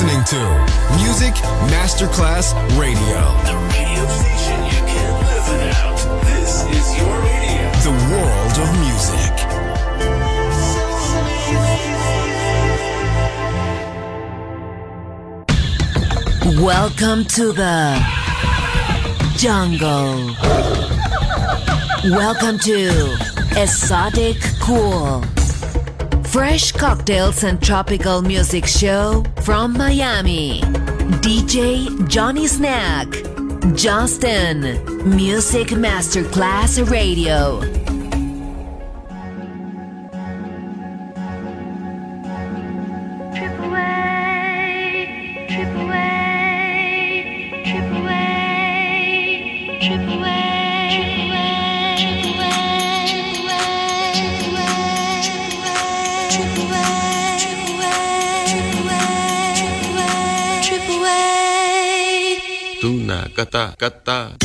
listening to Music Masterclass Radio. The radio station you can't live without. This is your radio. The world of music. Welcome to the jungle. Welcome to Exotic Cool. Fresh cocktails and tropical music show from Miami. DJ Johnny Snack. Justin. Music Masterclass Radio. κατά.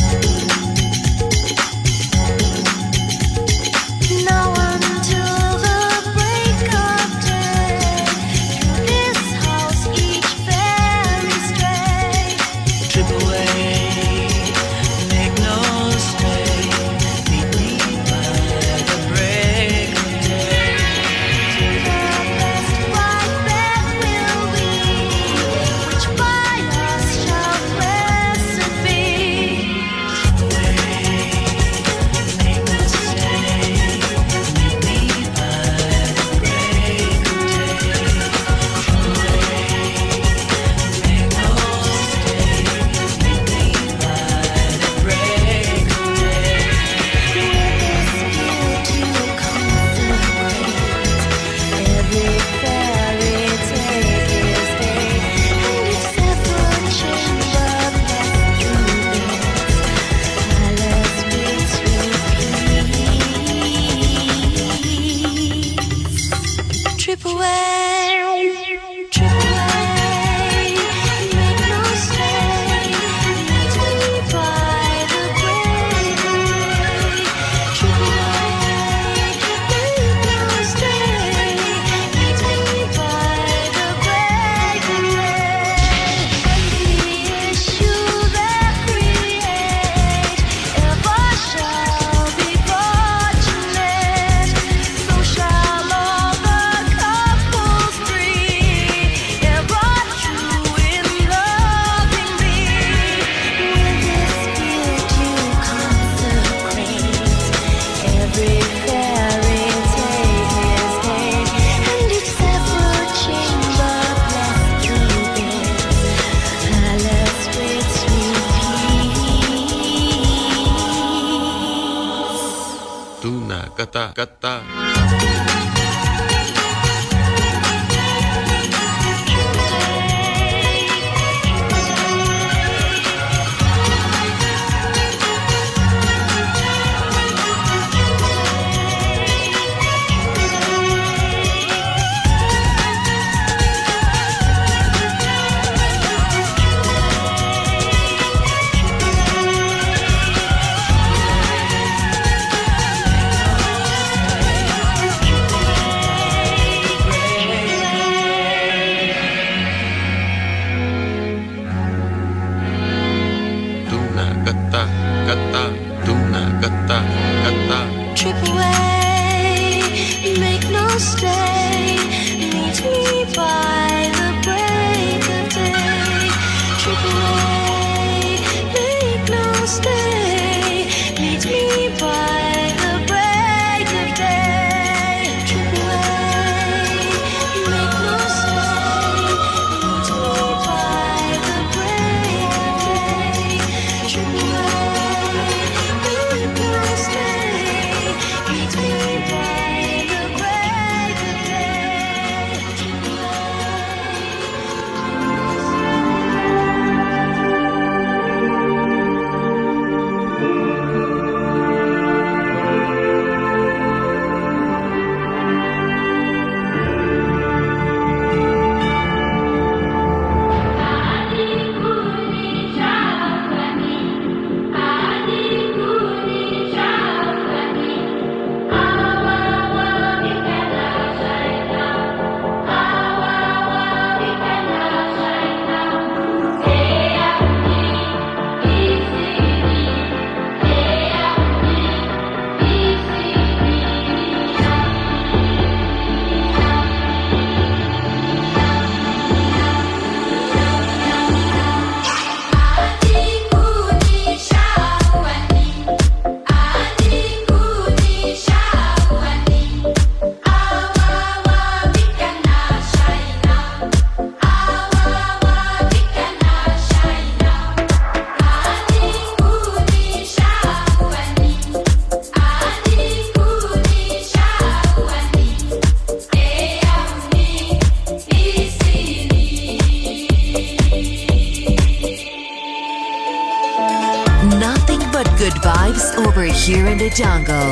Jungle.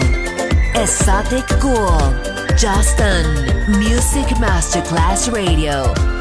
Exotic Cool. Justin. Music Masterclass Radio.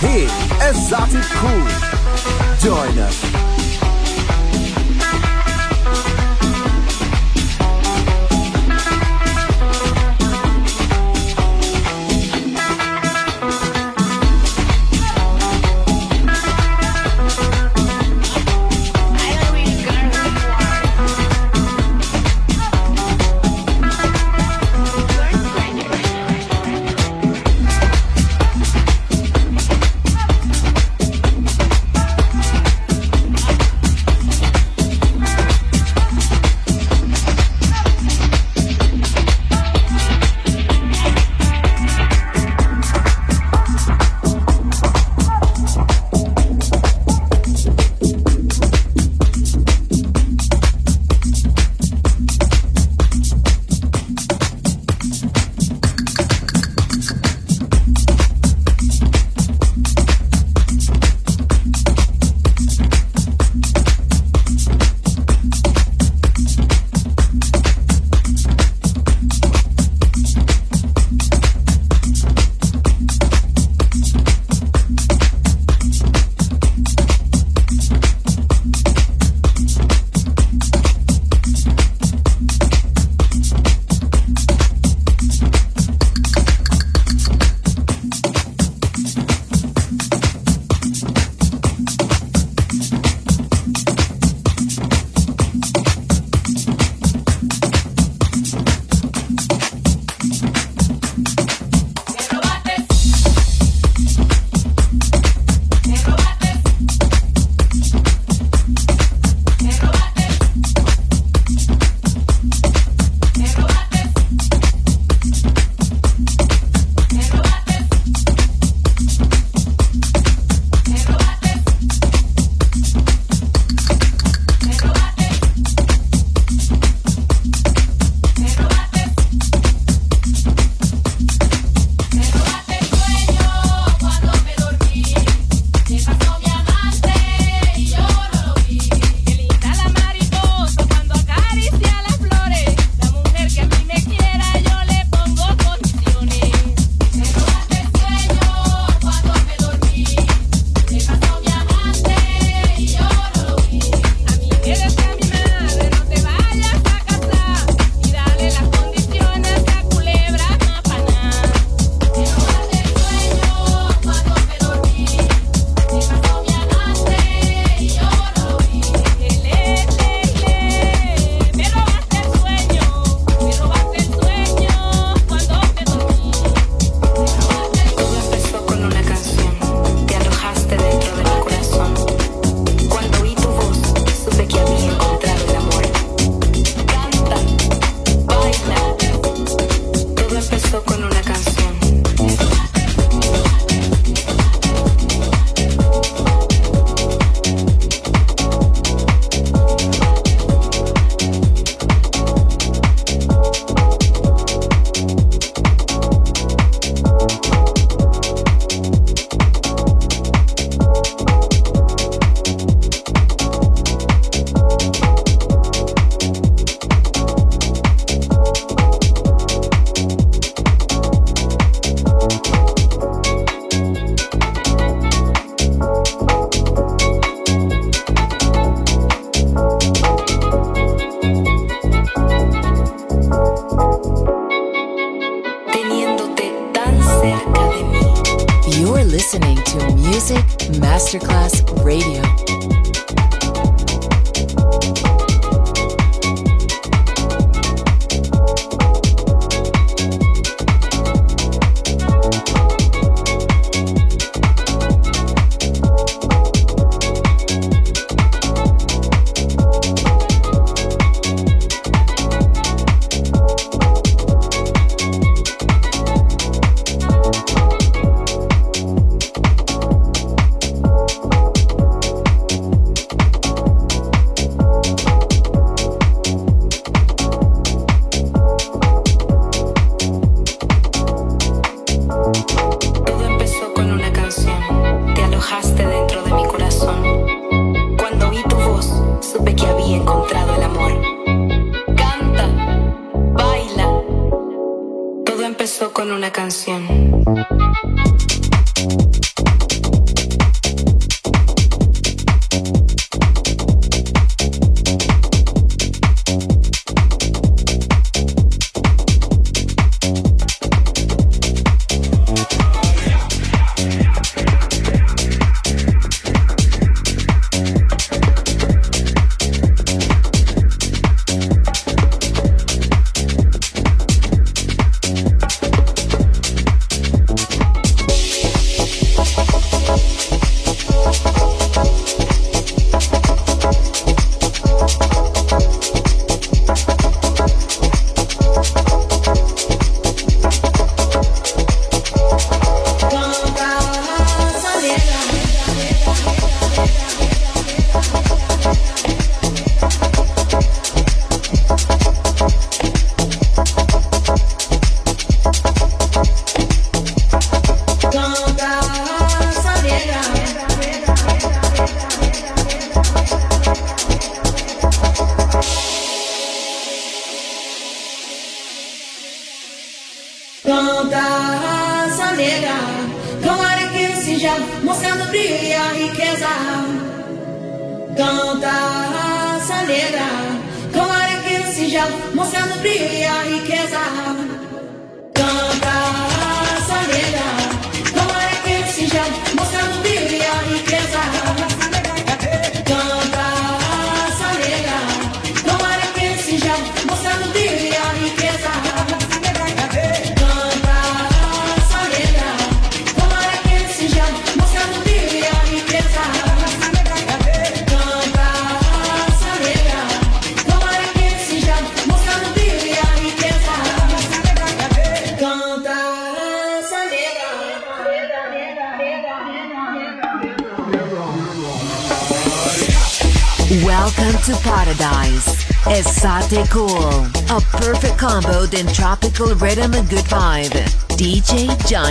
Here. Esoticool. Join us.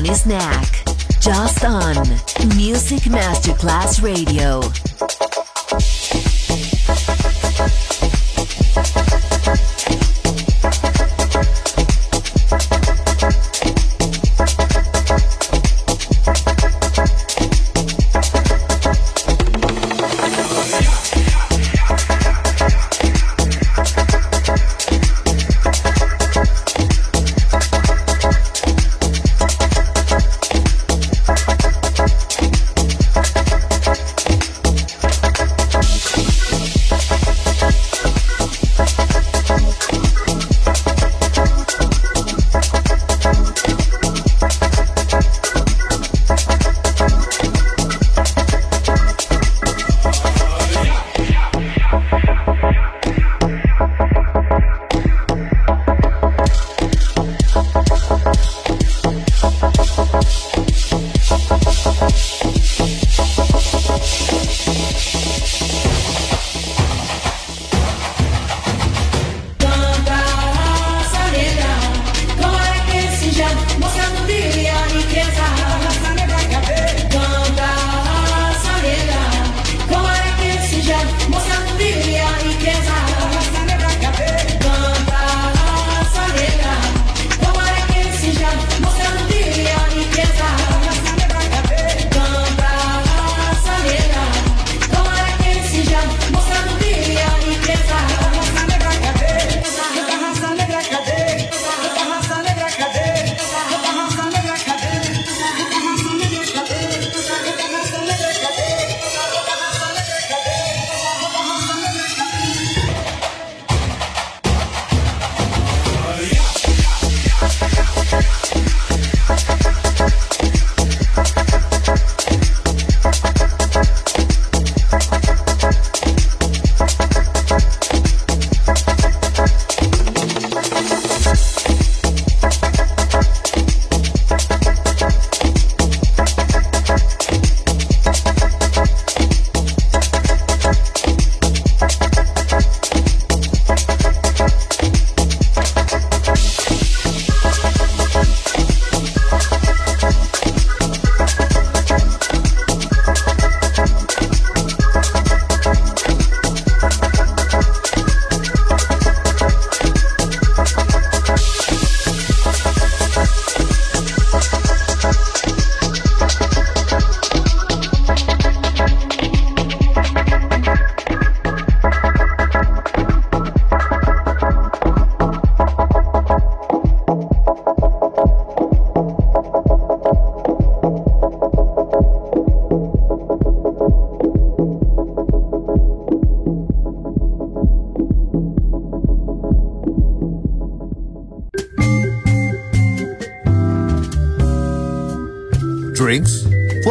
Johnny Snack. Just on Music Masterclass Radio.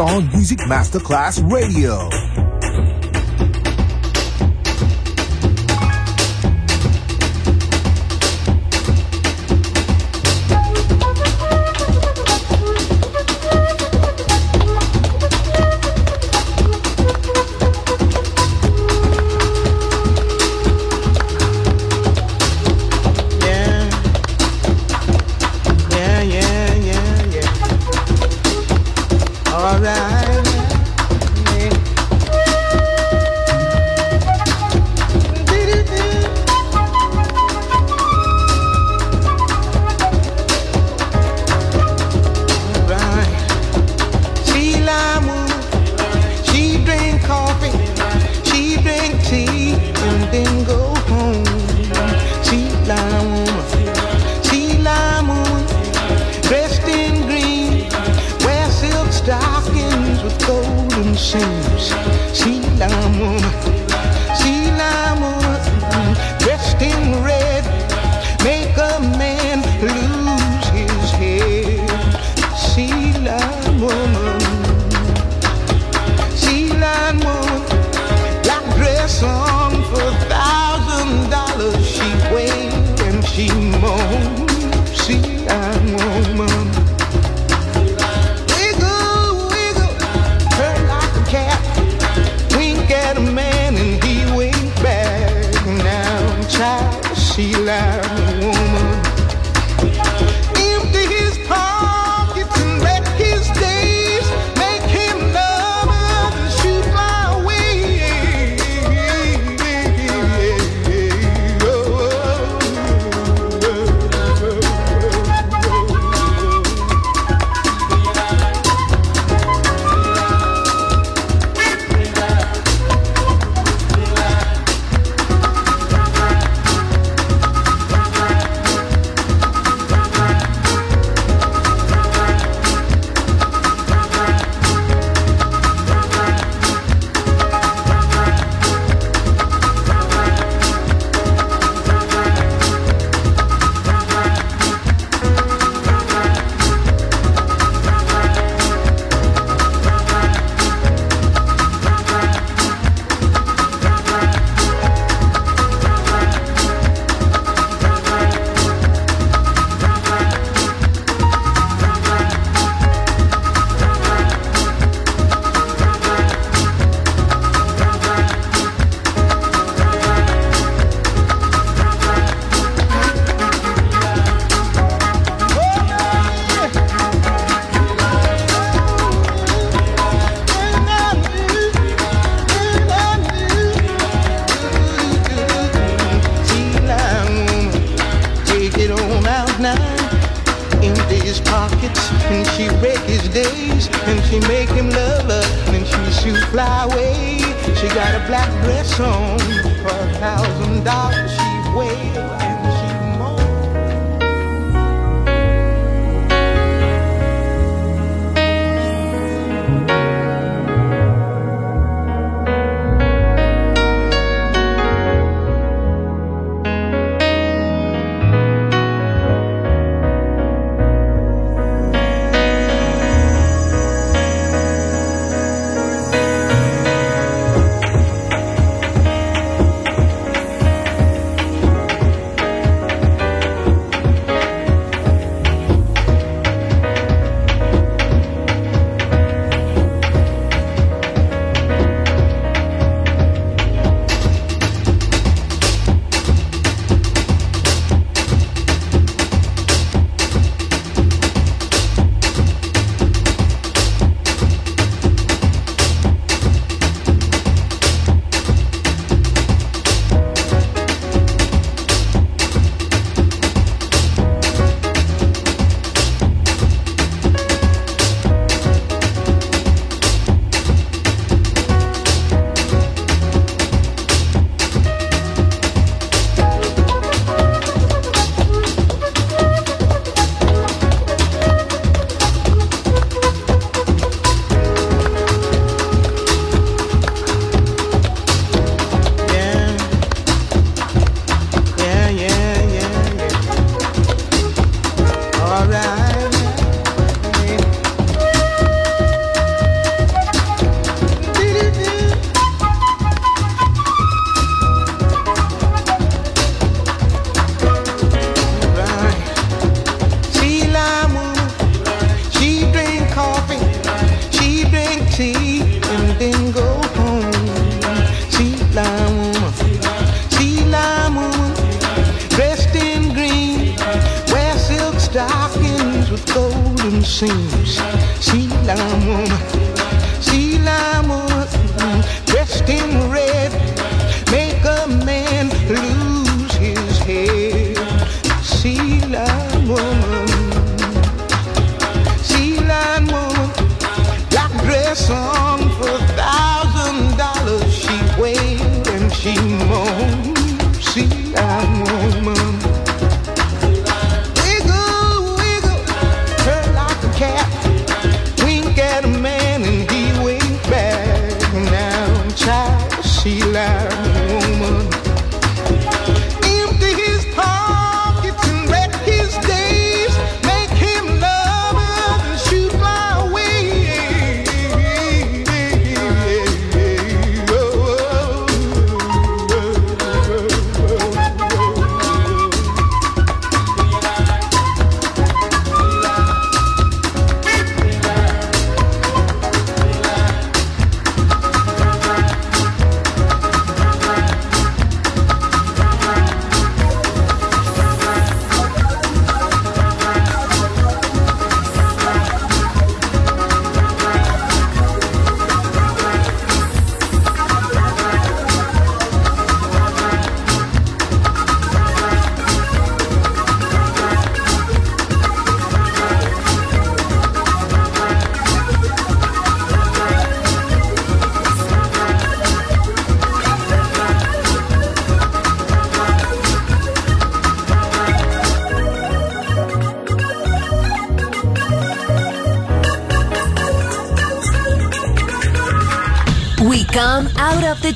On Music Masterclass Radio.